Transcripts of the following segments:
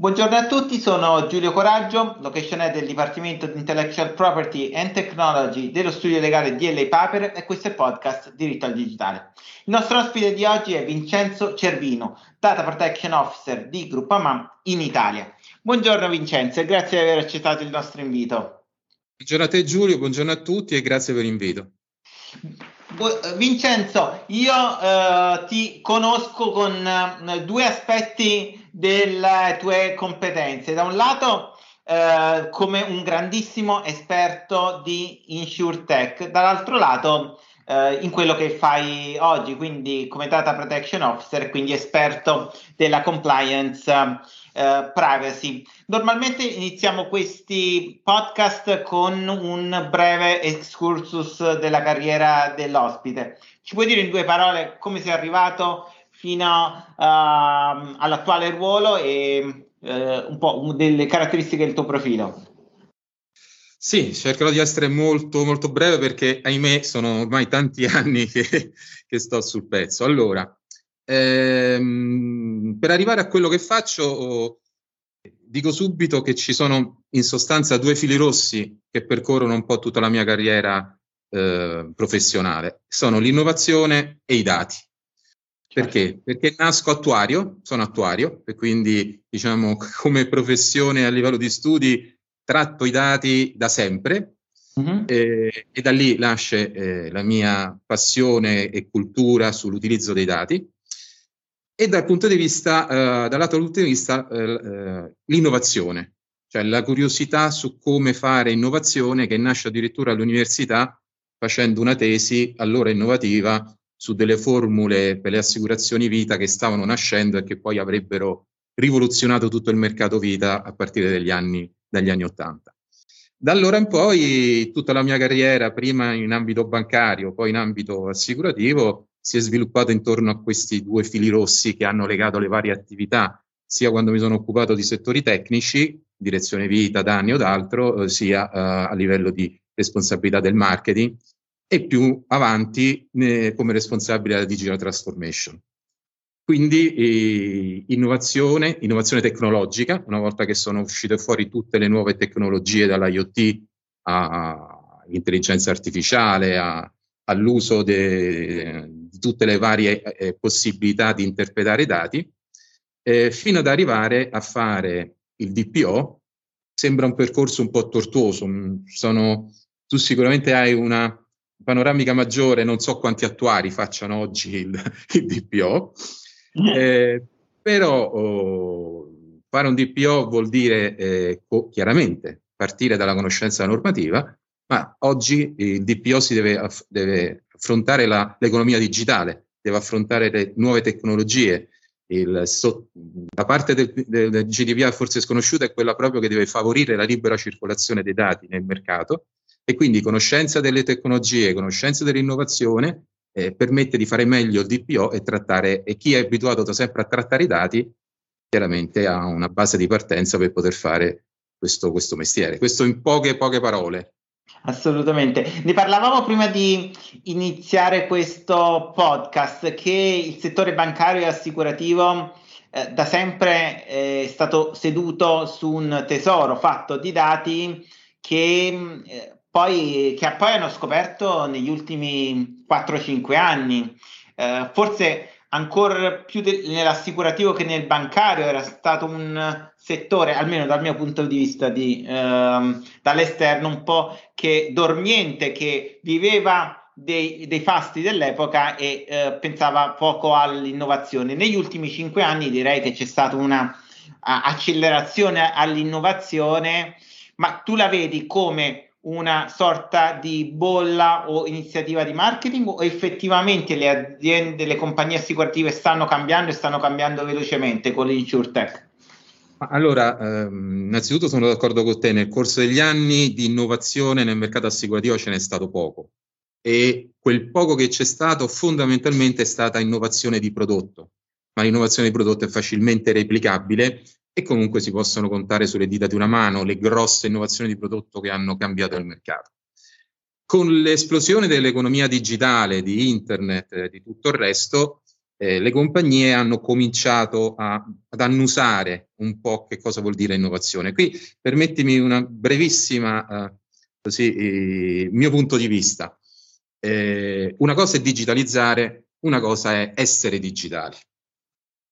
Buongiorno a tutti, sono Giulio Coraggio, location head del Dipartimento di Intellectual Property and Technology dello studio legale DLA Paper e questo è il podcast Diritto al Digitale. Il nostro ospite di oggi è Vincenzo Cervino, Data Protection Officer di Gruppo in Italia. Buongiorno Vincenzo e grazie di aver accettato il nostro invito. Buongiorno a te Giulio, buongiorno a tutti e grazie per l'invito. Vincenzo, io eh, ti conosco con eh, due aspetti delle tue competenze. Da un lato, eh, come un grandissimo esperto di InsurTech, dall'altro lato, eh, in quello che fai oggi, quindi come Data Protection Officer, quindi esperto della compliance eh, privacy. Normalmente iniziamo questi podcast con un breve excursus della carriera dell'ospite. Ci puoi dire in due parole come sei arrivato fino uh, all'attuale ruolo e uh, un po' delle caratteristiche del tuo profilo? Sì, cercherò di essere molto, molto breve perché, ahimè, sono ormai tanti anni che, che sto sul pezzo. Allora, ehm, per arrivare a quello che faccio, dico subito che ci sono in sostanza due fili rossi che percorrono un po' tutta la mia carriera eh, professionale. Sono l'innovazione e i dati. Perché? Certo. Perché nasco attuario, sono attuario e quindi diciamo come professione a livello di studi tratto i dati da sempre uh-huh. eh, e da lì nasce eh, la mia passione e cultura sull'utilizzo dei dati e dal punto di vista, eh, dal lato punto di vista, eh, eh, l'innovazione, cioè la curiosità su come fare innovazione che nasce addirittura all'università facendo una tesi allora innovativa su delle formule per le assicurazioni vita che stavano nascendo e che poi avrebbero rivoluzionato tutto il mercato vita a partire dagli anni dagli anni Ottanta. Da allora in poi tutta la mia carriera, prima in ambito bancario, poi in ambito assicurativo, si è sviluppata intorno a questi due fili rossi che hanno legato le varie attività, sia quando mi sono occupato di settori tecnici, direzione vita, danni o d'altro, eh, sia uh, a livello di responsabilità del marketing e più avanti eh, come responsabile della digital transformation. Quindi eh, innovazione, innovazione tecnologica, una volta che sono uscite fuori tutte le nuove tecnologie dall'IoT all'intelligenza artificiale, a, all'uso di tutte le varie eh, possibilità di interpretare i dati, eh, fino ad arrivare a fare il DPO, sembra un percorso un po' tortuoso. Mm, sono, tu sicuramente hai una panoramica maggiore, non so quanti attuari facciano oggi il, il DPO, eh, però oh, fare un DPO vuol dire eh, chiaramente partire dalla conoscenza normativa, ma oggi il DPO si deve, aff- deve affrontare la, l'economia digitale, deve affrontare le nuove tecnologie. Il, so, la parte del, del, del GDPR forse sconosciuta è quella proprio che deve favorire la libera circolazione dei dati nel mercato e quindi conoscenza delle tecnologie, conoscenza dell'innovazione eh, permette di fare meglio il DPO e trattare, e chi è abituato da sempre a trattare i dati, chiaramente ha una base di partenza per poter fare questo, questo mestiere. Questo in poche, poche parole. Assolutamente. Ne parlavamo prima di iniziare questo podcast che il settore bancario e assicurativo eh, da sempre è stato seduto su un tesoro fatto di dati che eh, poi, che poi hanno scoperto negli ultimi 4-5 anni. Eh, forse ancora più de- nell'assicurativo che nel bancario era stato un settore, almeno dal mio punto di vista di, ehm, dall'esterno, un po' che dormiente, che viveva dei, dei fasti dell'epoca e eh, pensava poco all'innovazione. Negli ultimi cinque anni direi che c'è stata una accelerazione all'innovazione, ma tu la vedi come una sorta di bolla o iniziativa di marketing o effettivamente le aziende, le compagnie assicurative stanno cambiando e stanno cambiando velocemente con l'InsurTech? Allora, ehm, innanzitutto sono d'accordo con te, nel corso degli anni di innovazione nel mercato assicurativo ce n'è stato poco e quel poco che c'è stato fondamentalmente è stata innovazione di prodotto, ma l'innovazione di prodotto è facilmente replicabile e comunque si possono contare sulle dita di una mano le grosse innovazioni di prodotto che hanno cambiato il mercato. Con l'esplosione dell'economia digitale, di internet e di tutto il resto, eh, le compagnie hanno cominciato a, ad annusare un po' che cosa vuol dire innovazione. Qui permettimi una brevissima, eh, così, eh, mio punto di vista. Eh, una cosa è digitalizzare, una cosa è essere digitali.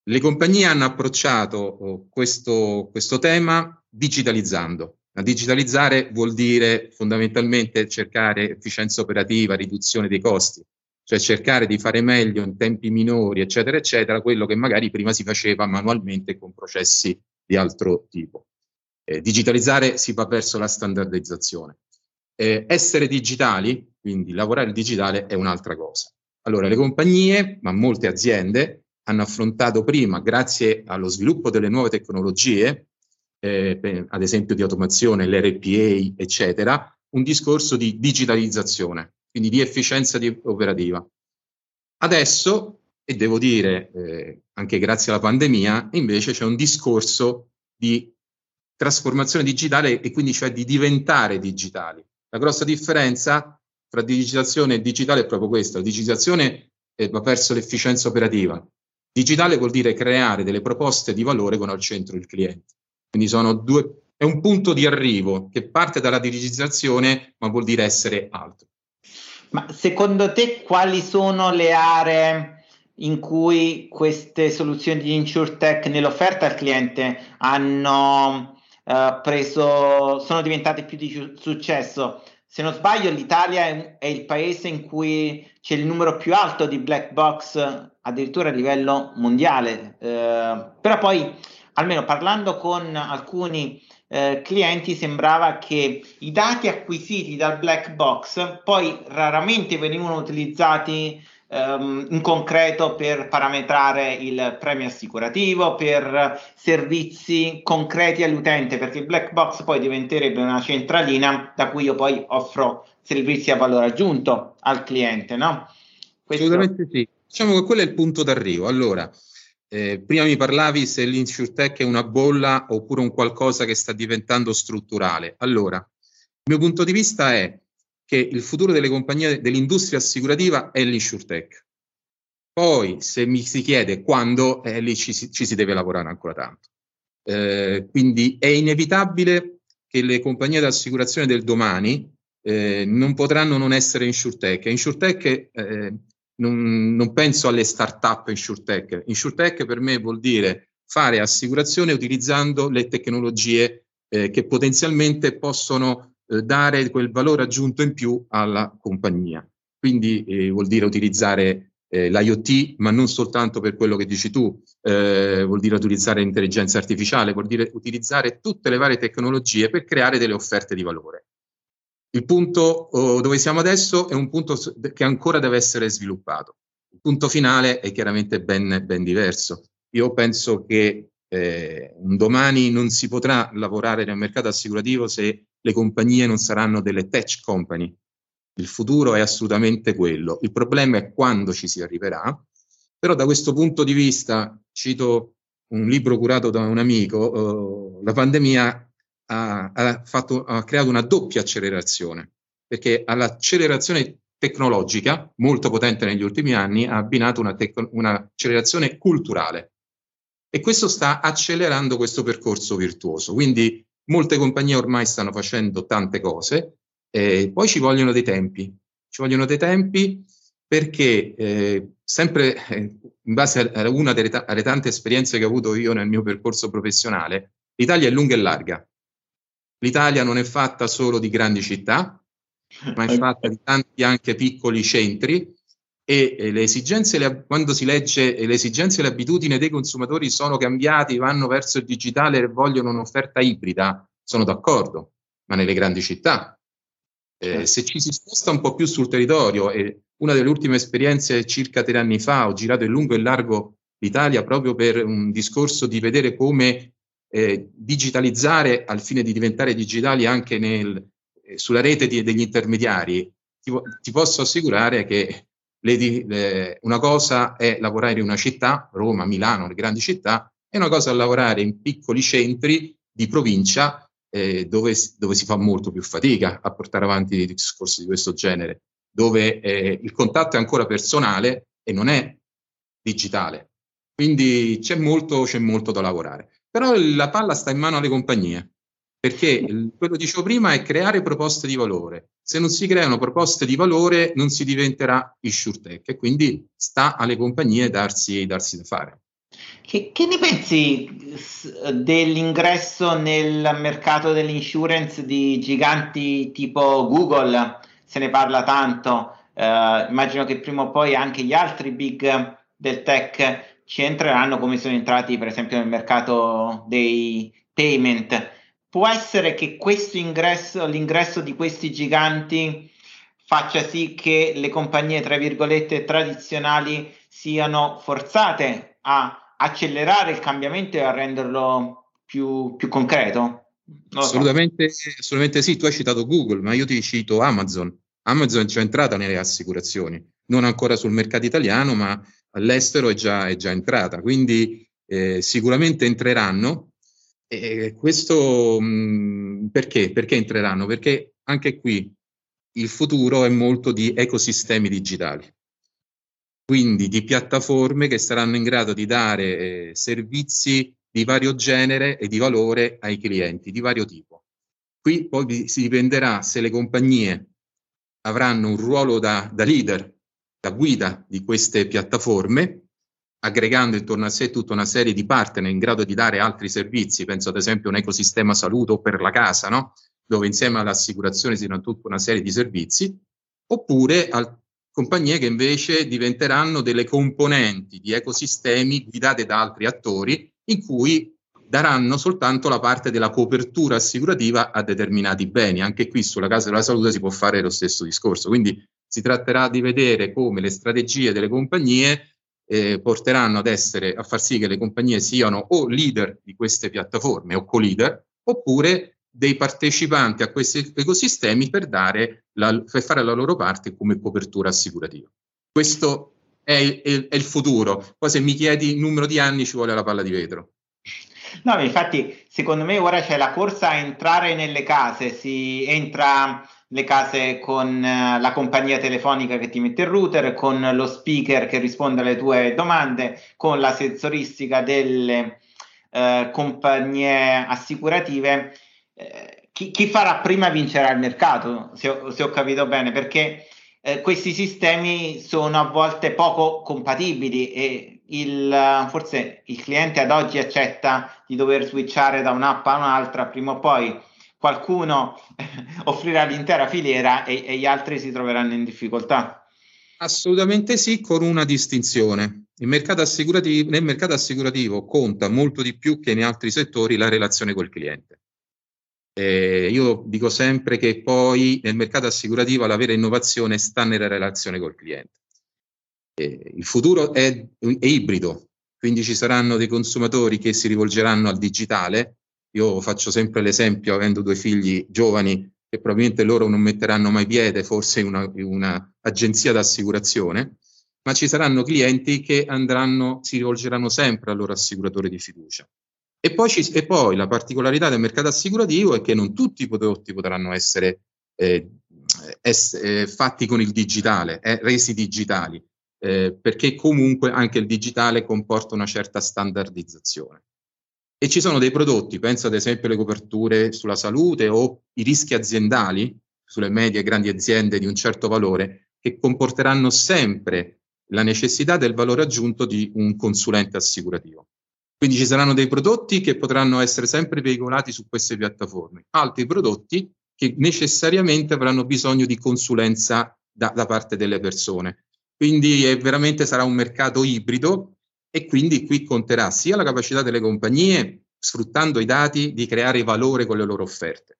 Le compagnie hanno approcciato oh, questo, questo tema digitalizzando. Ma digitalizzare vuol dire fondamentalmente cercare efficienza operativa, riduzione dei costi cioè cercare di fare meglio in tempi minori, eccetera, eccetera, quello che magari prima si faceva manualmente con processi di altro tipo. Eh, digitalizzare si va verso la standardizzazione. Eh, essere digitali, quindi lavorare digitale, è un'altra cosa. Allora, le compagnie, ma molte aziende, hanno affrontato prima, grazie allo sviluppo delle nuove tecnologie, eh, ad esempio di automazione, l'RPA, eccetera, un discorso di digitalizzazione quindi di efficienza di operativa. Adesso, e devo dire eh, anche grazie alla pandemia, invece c'è un discorso di trasformazione digitale e quindi cioè di diventare digitali. La grossa differenza tra digitalizzazione e digitale è proprio questa. La digitalizzazione eh, va verso l'efficienza operativa. Digitale vuol dire creare delle proposte di valore con al centro il cliente. Quindi sono due, è un punto di arrivo che parte dalla digitalizzazione, ma vuol dire essere altro. Ma secondo te quali sono le aree in cui queste soluzioni di InsurTech nell'offerta al cliente hanno uh, preso, sono diventate più di successo? Se non sbaglio, l'Italia è, è, il paese in cui c'è il numero più alto di black box addirittura a livello mondiale. Uh, però poi, almeno parlando con alcuni eh, clienti sembrava che i dati acquisiti dal black box poi raramente venivano utilizzati ehm, in concreto per parametrare il premio assicurativo, per servizi concreti all'utente, perché il black box poi diventerebbe una centralina da cui io poi offro servizi a valore aggiunto al cliente, no? Questo... Assolutamente sì. Diciamo che quello è il punto d'arrivo. Allora, eh, prima mi parlavi se l'insurtech è una bolla oppure un qualcosa che sta diventando strutturale. Allora, il mio punto di vista è che il futuro delle compagnie dell'industria assicurativa è l'insurtech. Poi, se mi si chiede quando, eh, lì ci ci si, deve lavorare ancora tanto. Eh, quindi è inevitabile che le compagnie d'assicurazione del domani eh, non potranno non essere insurtech. Insurtech eh, non, non penso alle start-up insurtech. Insurtech per me vuol dire fare assicurazione utilizzando le tecnologie eh, che potenzialmente possono eh, dare quel valore aggiunto in più alla compagnia. Quindi eh, vuol dire utilizzare eh, l'IoT, ma non soltanto per quello che dici tu, eh, vuol dire utilizzare l'intelligenza artificiale, vuol dire utilizzare tutte le varie tecnologie per creare delle offerte di valore. Il punto oh, dove siamo adesso è un punto che ancora deve essere sviluppato. Il punto finale è chiaramente ben, ben diverso. Io penso che eh, un domani non si potrà lavorare nel mercato assicurativo se le compagnie non saranno delle tech company. Il futuro è assolutamente quello. Il problema è quando ci si arriverà. Però da questo punto di vista, cito un libro curato da un amico, uh, la pandemia ha, ha, fatto, ha creato una doppia accelerazione, perché all'accelerazione tecnologica, molto potente negli ultimi anni, ha abbinato una tec- un'accelerazione culturale. E questo sta accelerando questo percorso virtuoso. Quindi molte compagnie ormai stanno facendo tante cose, e poi ci vogliono dei tempi. Ci vogliono dei tempi perché eh, sempre eh, in base a una delle, ta- alle tante esperienze che ho avuto io nel mio percorso professionale, l'Italia è lunga e larga l'Italia non è fatta solo di grandi città, ma è fatta di tanti anche piccoli centri e, le esigenze, le, quando si legge le esigenze e le abitudini dei consumatori sono cambiati, vanno verso il digitale e vogliono un'offerta ibrida, sono d'accordo, ma nelle grandi città. Eh, certo. se ci si sposta un po' più sul territorio, e una delle ultime esperienze circa tre anni fa, ho girato in lungo e largo l'Italia proprio per un discorso di vedere come eh, digitalizzare al fine di diventare digitali anche nel, eh, sulla rete di, degli intermediari, ti, ti, posso assicurare che le, le, una cosa è lavorare in una città, Roma, Milano, le grandi città, e una cosa è lavorare in piccoli centri di provincia eh, dove, dove, si fa molto più fatica a portare avanti discorsi di questo genere, dove eh, il contatto è ancora personale e non è digitale. Quindi c'è molto, c'è molto da lavorare. Però la palla sta in mano alle compagnie, perché quello che dicevo prima è creare proposte di valore. Se non si creano proposte di valore non si diventerà insurtech e quindi sta alle compagnie darsi, darsi da fare. Che, che, ne pensi dell'ingresso nel mercato dell'insurance di giganti tipo Google? Se ne parla tanto. Uh, immagino che prima o poi anche gli altri big del tech ci entreranno come sono entrati per esempio nel mercato dei payment. Può essere che questo ingresso, l'ingresso di questi giganti faccia sì che le compagnie, tra virgolette, tradizionali siano forzate a accelerare il cambiamento e a renderlo più, più concreto? Assolutamente, so. assolutamente sì, tu hai citato Google, ma io ti cito Amazon. Amazon è già entrata nelle assicurazioni, non ancora sul mercato italiano, ma all'estero è già, è già entrata, quindi eh, sicuramente entreranno. E questo mh, perché? Perché entreranno? Perché anche qui il futuro è molto di ecosistemi digitali, quindi di piattaforme che saranno in grado di dare eh, servizi di vario genere e di valore ai clienti, di vario tipo. Qui poi si dipenderà se le compagnie avranno un ruolo da, da leader da guida di queste piattaforme, aggregando intorno a sé tutta una serie di partner in grado di dare altri servizi, penso ad esempio a un ecosistema saluto per la casa, no? dove insieme all'assicurazione si danno tutta una serie di servizi, oppure a compagnie che invece diventeranno delle componenti di ecosistemi guidate da altri attori in cui daranno soltanto la parte della copertura assicurativa a determinati beni. Anche qui sulla casa della salute si può fare lo stesso discorso. Quindi si tratterà di vedere come le strategie delle compagnie eh, porteranno ad essere, a far sì che le compagnie siano o leader di queste piattaforme o co-leader, oppure dei partecipanti a questi ecosistemi per, la, per fare la loro parte come copertura assicurativa. Questo è, è, è il futuro. Poi se mi chiedi il numero di anni ci vuole la palla di vetro. No, infatti, secondo me ora c'è la corsa a entrare nelle case, si entra le case con uh, la compagnia telefonica che ti mette il router, con lo speaker che risponde alle tue domande, con la sensoristica delle uh, compagnie assicurative. Uh, chi, chi, farà prima vincerà il mercato, se ho, se ho capito bene, perché questi sistemi sono a volte poco compatibili e il, forse il cliente ad oggi accetta di dover switchare da un'app a un'altra, prima o poi qualcuno offrirà l'intera filiera e, e gli altri si troveranno in difficoltà. Assolutamente sì, con una distinzione. Mercato nel mercato assicurativo conta molto di più che in altri settori la relazione col cliente. Eh, io dico sempre che poi nel mercato assicurativo la vera innovazione sta nella relazione col cliente. Eh, il futuro è, è ibrido, quindi ci saranno dei consumatori che si rivolgeranno al digitale io faccio sempre l'esempio, avendo due figli giovani, che probabilmente loro non metteranno mai piede forse in una, una d'assicurazione, ma ci saranno clienti che andranno, si rivolgeranno sempre al loro assicuratore di fiducia. E poi, ci, e poi, la particolarità del mercato assicurativo è che non tutti i prodotti potranno essere eh, ess, eh, fatti con il digitale, eh, resi digitali, eh, perché comunque anche il digitale comporta una certa standardizzazione. E ci sono dei prodotti, penso ad esempio alle coperture sulla salute o i rischi aziendali sulle medie e grandi aziende di un certo valore, che comporteranno sempre la necessità del valore aggiunto di un consulente assicurativo. Quindi ci saranno dei prodotti che potranno essere sempre veicolati su queste piattaforme, altri prodotti che necessariamente avranno bisogno di consulenza da, da parte delle persone. Quindi veramente sarà un mercato ibrido e quindi qui conterà sia la capacità delle compagnie, sfruttando i dati, di creare valore con le loro offerte,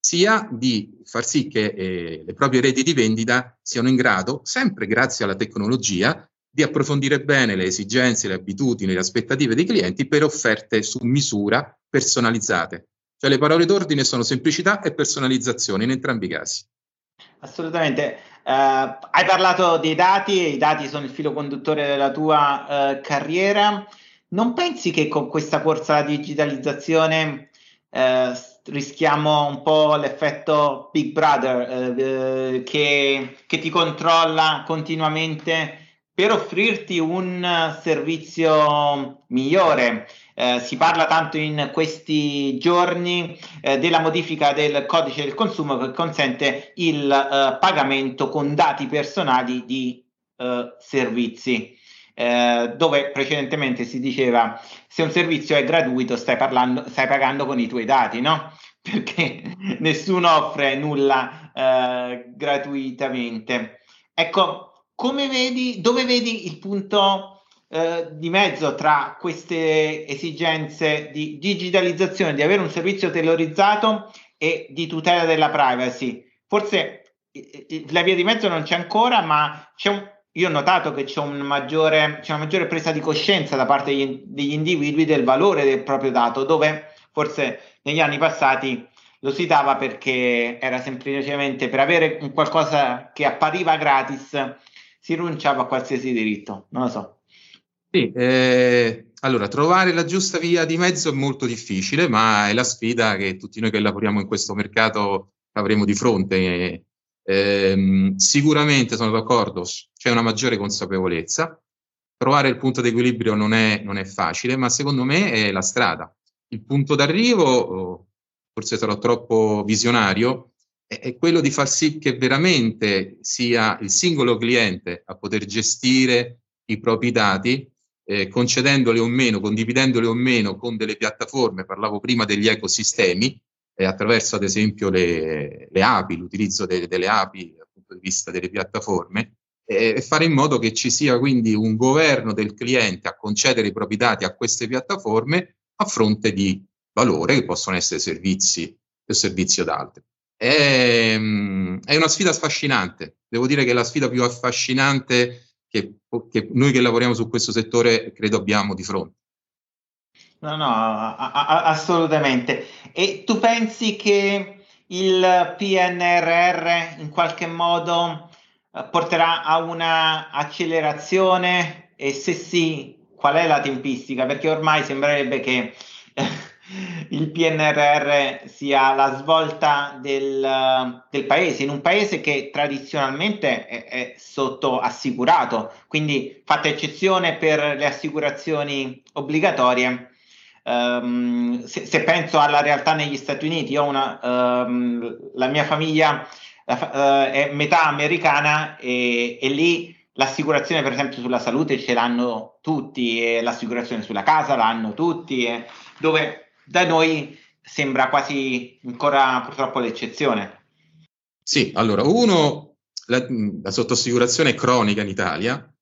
sia di far sì che eh, le proprie reti di vendita siano in grado, sempre grazie alla tecnologia, di approfondire bene le esigenze, le abitudini, le aspettative dei clienti per offerte su misura personalizzate. Cioè le parole d'ordine sono semplicità e personalizzazione in entrambi i casi. Assolutamente. Uh, hai parlato dei dati, e i dati sono il filo conduttore della tua uh, carriera. Non pensi che con questa corsa alla digitalizzazione uh, rischiamo un po' l'effetto Big Brother che, che, ti controlla continuamente per offrirti un servizio migliore. Eh, si parla tanto in questi giorni eh, della modifica del codice del consumo che consente il eh, pagamento con dati personali di eh, servizi. Eh, dove precedentemente si diceva se un servizio è gratuito stai, parlando, stai pagando con i tuoi dati, no? Perché nessuno offre nulla eh, gratuitamente. Ecco, come vedi, dove vedi il punto eh, di mezzo tra queste esigenze di digitalizzazione, di avere un servizio telorizzato e di tutela della privacy? Forse la via di mezzo non c'è ancora, ma c'è un, io ho notato che c'è, un maggiore, c'è una maggiore presa di coscienza da parte degli, degli individui del valore del proprio dato, dove forse negli anni passati lo si dava perché era semplicemente per avere qualcosa che appariva gratis, si rinunciava a qualsiasi diritto, non lo so. Sì, eh, allora trovare la giusta via di mezzo è molto difficile, ma è la sfida che tutti noi che lavoriamo in questo mercato avremo di fronte. Eh, sicuramente sono d'accordo, c'è una maggiore consapevolezza. Trovare il punto di equilibrio non è, non è facile, ma secondo me è la strada. Il punto d'arrivo, oh, forse sarò troppo visionario, è, è quello di far sì che veramente sia il singolo cliente a poter gestire i propri dati, eh, concedendoli o meno, condividendoli o meno con delle piattaforme, parlavo prima degli ecosistemi, eh, attraverso ad esempio le, le API, l'utilizzo de, delle API dal punto di vista delle piattaforme, eh, e fare in modo che ci sia quindi un governo del cliente a concedere i propri dati a queste piattaforme a fronte di valore che possono essere servizi o servizi ad altri. È, è, una sfida affascinante, devo dire che è la sfida più affascinante che, che noi che lavoriamo su questo settore credo abbiamo di fronte. No, no, a, a, assolutamente. E tu pensi che il PNRR in qualche modo eh, porterà a una accelerazione? E se sì, qual è la tempistica? Perché ormai sembrerebbe che eh, il PNRR sia la svolta del, del, paese, in un paese che tradizionalmente è, è sotto assicurato, quindi fatta eccezione per le assicurazioni obbligatorie Um, se, se, penso alla realtà negli Stati Uniti, una, um, la mia famiglia uh, è metà americana e, e, lì l'assicurazione per esempio sulla salute ce l'hanno tutti l'assicurazione sulla casa l'hanno tutti, e, dove da noi sembra quasi ancora purtroppo l'eccezione. Sì, allora uno, la, la sottoassicurazione è cronica in Italia,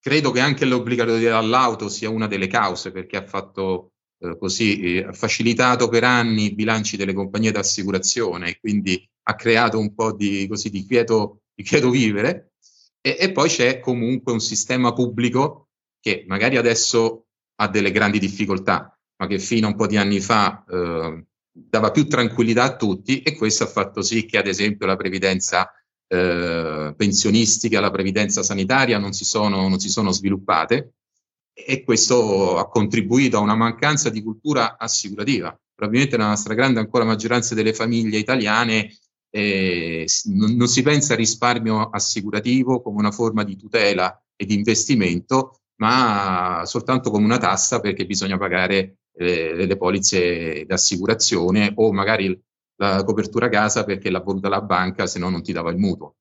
credo che anche l'obbligatorietà all'auto sia una delle cause perché ha fatto eh, così eh, facilitato per anni i bilanci delle compagnie d'assicurazione e quindi ha creato un po' di, così, di, quieto, di quieto vivere. E, e, poi c'è comunque un sistema pubblico che magari adesso ha delle grandi difficoltà, ma che fino a un po' di anni fa eh, dava più tranquillità a tutti e questo ha fatto sì che ad esempio la previdenza eh, pensionistica, la previdenza sanitaria non si sono, non si sono sviluppate e questo ha contribuito a una mancanza di cultura assicurativa. Probabilmente nella stragrande ancora maggioranza delle famiglie italiane eh, non, non, si pensa al risparmio assicurativo come una forma di tutela e di investimento, ma soltanto come una tassa perché bisogna pagare le polizze d'assicurazione o magari la copertura casa perché l'ha voluta la banca, se no non ti dava il mutuo.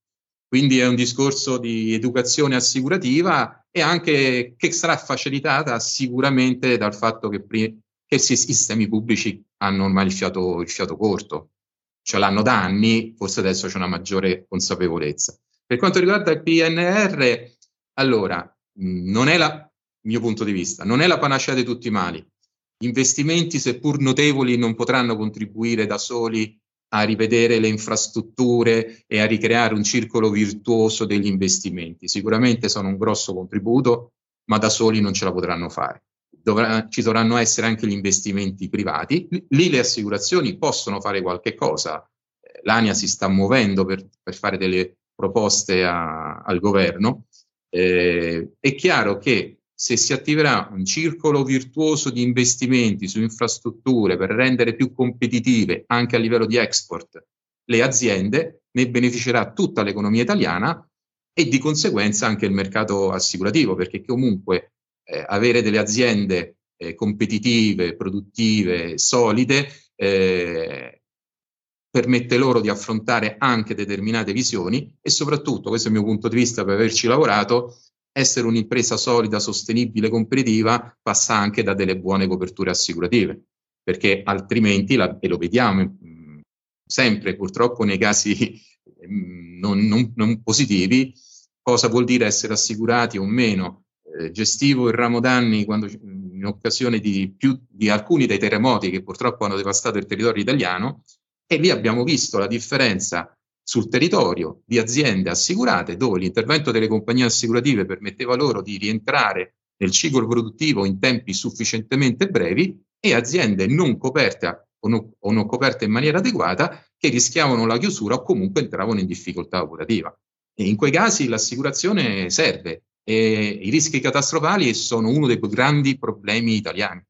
Quindi è un discorso di educazione assicurativa e anche che sarà facilitata sicuramente dal fatto che, che i sistemi pubblici hanno ormai il fiato, il fiato corto, ce l'hanno da anni, forse adesso c'è una maggiore consapevolezza. Per quanto riguarda il PNR, allora, non è la, mio punto di vista, non è la panacea di tutti i mali. Investimenti, seppur notevoli, non potranno contribuire da soli a rivedere le infrastrutture e a ricreare un circolo virtuoso degli investimenti. Sicuramente sono un grosso contributo, ma da soli non ce la potranno fare. Dovrà, ci dovranno essere anche gli investimenti privati. Lì le assicurazioni possono fare qualche cosa. L'ANIA si sta muovendo per, per fare delle proposte a, al governo. Eh, è chiaro che se si attiverà un circolo virtuoso di investimenti su infrastrutture per rendere più competitive anche a livello di export le aziende, ne beneficerà tutta l'economia italiana e di conseguenza anche il mercato assicurativo, perché comunque eh, avere delle aziende eh, competitive, produttive, solide, eh, permette loro di affrontare anche determinate visioni e soprattutto, questo è il mio punto di vista per averci lavorato, essere un'impresa solida, sostenibile, competitiva passa anche da delle buone coperture assicurative, perché altrimenti, la, e lo vediamo mh, sempre purtroppo nei casi mh, non, non, non, positivi, cosa vuol dire essere assicurati o meno. Eh, gestivo il ramo danni quando, in occasione di, più, di alcuni dei terremoti che purtroppo hanno devastato il territorio italiano e lì abbiamo visto la differenza sul territorio di aziende assicurate dove l'intervento delle compagnie assicurative permetteva loro di rientrare nel ciclo produttivo in tempi sufficientemente brevi e aziende non coperte o non, o non coperte in maniera adeguata che rischiavano la chiusura o comunque entravano in difficoltà operativa. E in quei casi l'assicurazione serve e i rischi catastrofali sono uno dei più grandi problemi italiani.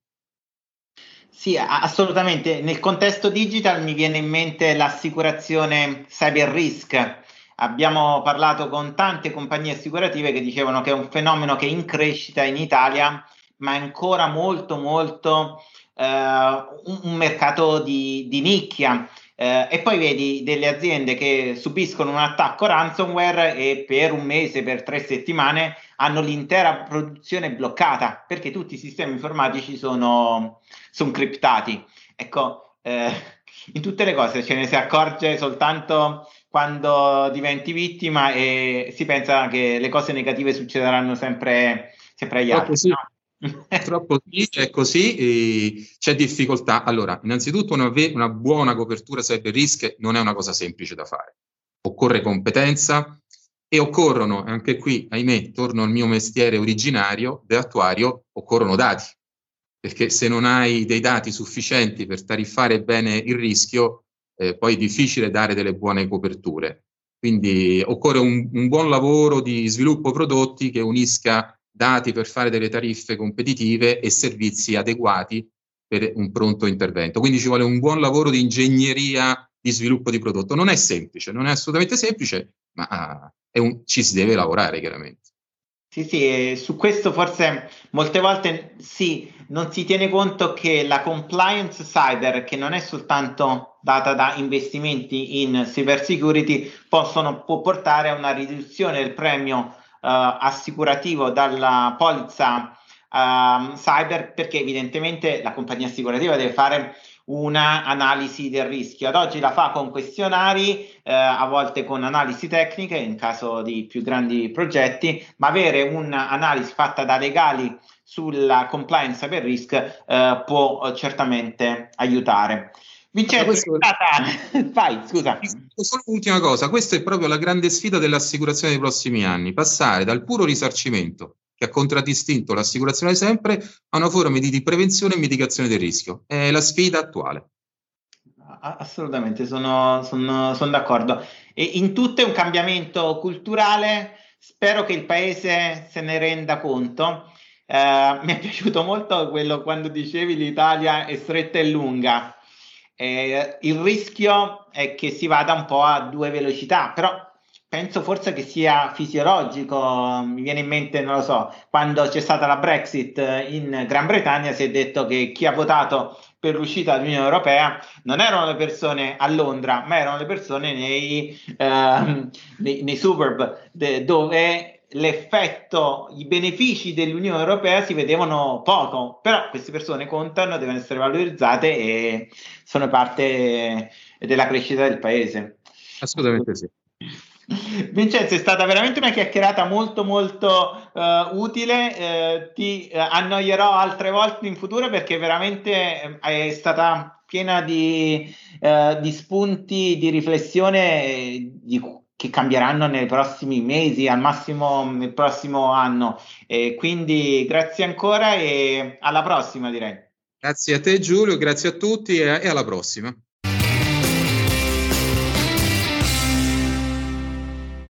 Sì, assolutamente. Nel contesto digital mi viene in mente l'assicurazione cyber risk. Abbiamo parlato con tante compagnie assicurative che dicevano che è un fenomeno che è in crescita in Italia, ma è ancora molto, molto eh, un, mercato di, di nicchia. Eh, e poi vedi delle aziende che subiscono un attacco ransomware e per un mese, per tre settimane hanno l'intera produzione bloccata perché tutti i sistemi informatici sono, sono criptati. Ecco, eh, in tutte le cose ce ne si accorge soltanto quando diventi vittima e si pensa che le cose negative succederanno sempre, sempre agli altri. Sì. No? Purtroppo sì, è così, c'è difficoltà. Allora, innanzitutto una, una, buona copertura cyber risk non è una cosa semplice da fare. Occorre competenza e occorrono, anche qui, ahimè, torno al mio mestiere originario, attuario, occorrono dati. Perché se non hai dei dati sufficienti per tariffare bene il rischio, eh, poi è difficile dare delle buone coperture. Quindi occorre un, un buon lavoro di sviluppo prodotti che unisca dati per fare delle tariffe competitive e servizi adeguati per un pronto intervento. Quindi ci vuole un buon lavoro di ingegneria di sviluppo di prodotto. Non è semplice, non è assolutamente semplice, ma uh, un, ci si deve lavorare chiaramente. Sì, sì, su questo forse molte volte sì, non si tiene conto che la compliance cyber, che non è soltanto data da investimenti in cyber security, possono, può portare a una riduzione del premio assicurativo dalla polizza uh, cyber perché evidentemente la compagnia assicurativa deve fare una analisi del rischio. Ad oggi la fa con questionari, eh, a volte con analisi tecniche in caso di più grandi progetti, ma avere un'analisi fatta da legali sulla compliance per risk eh, può certamente aiutare. Vincenzo, questo... vai, scusa. Solo un'ultima cosa, questa è proprio la grande sfida dell'assicurazione dei prossimi anni, passare dal puro risarcimento che ha contraddistinto l'assicurazione sempre a una forma di prevenzione e mitigazione del rischio. È la sfida attuale. Assolutamente, sono, sono, sono d'accordo. E in tutto è un cambiamento culturale, spero che il Paese se ne renda conto. Eh, mi è piaciuto molto quello quando dicevi l'Italia è stretta e lunga eh, il rischio è che si vada un po' a due velocità, però penso forse che sia fisiologico. Mi viene in mente, non lo so, quando c'è stata la Brexit in Gran Bretagna si è detto che chi ha votato per l'uscita dall'Unione Europea non erano le persone a Londra, ma erano le persone nei, eh, nei, nei suburb de, dove l'effetto, i benefici dell'Unione Europea si vedevano poco, però queste persone contano, devono essere valorizzate e sono parte della crescita del paese. Assolutamente sì. Vincenzo, è stata veramente una chiacchierata molto molto uh, utile, uh, ti uh, annoierò altre volte in futuro perché veramente è stata piena di, di spunti di riflessione di che cambieranno nei prossimi mesi, al massimo nel prossimo anno. E quindi grazie ancora e alla prossima direi. Grazie a te Giulio, grazie a tutti e, alla prossima.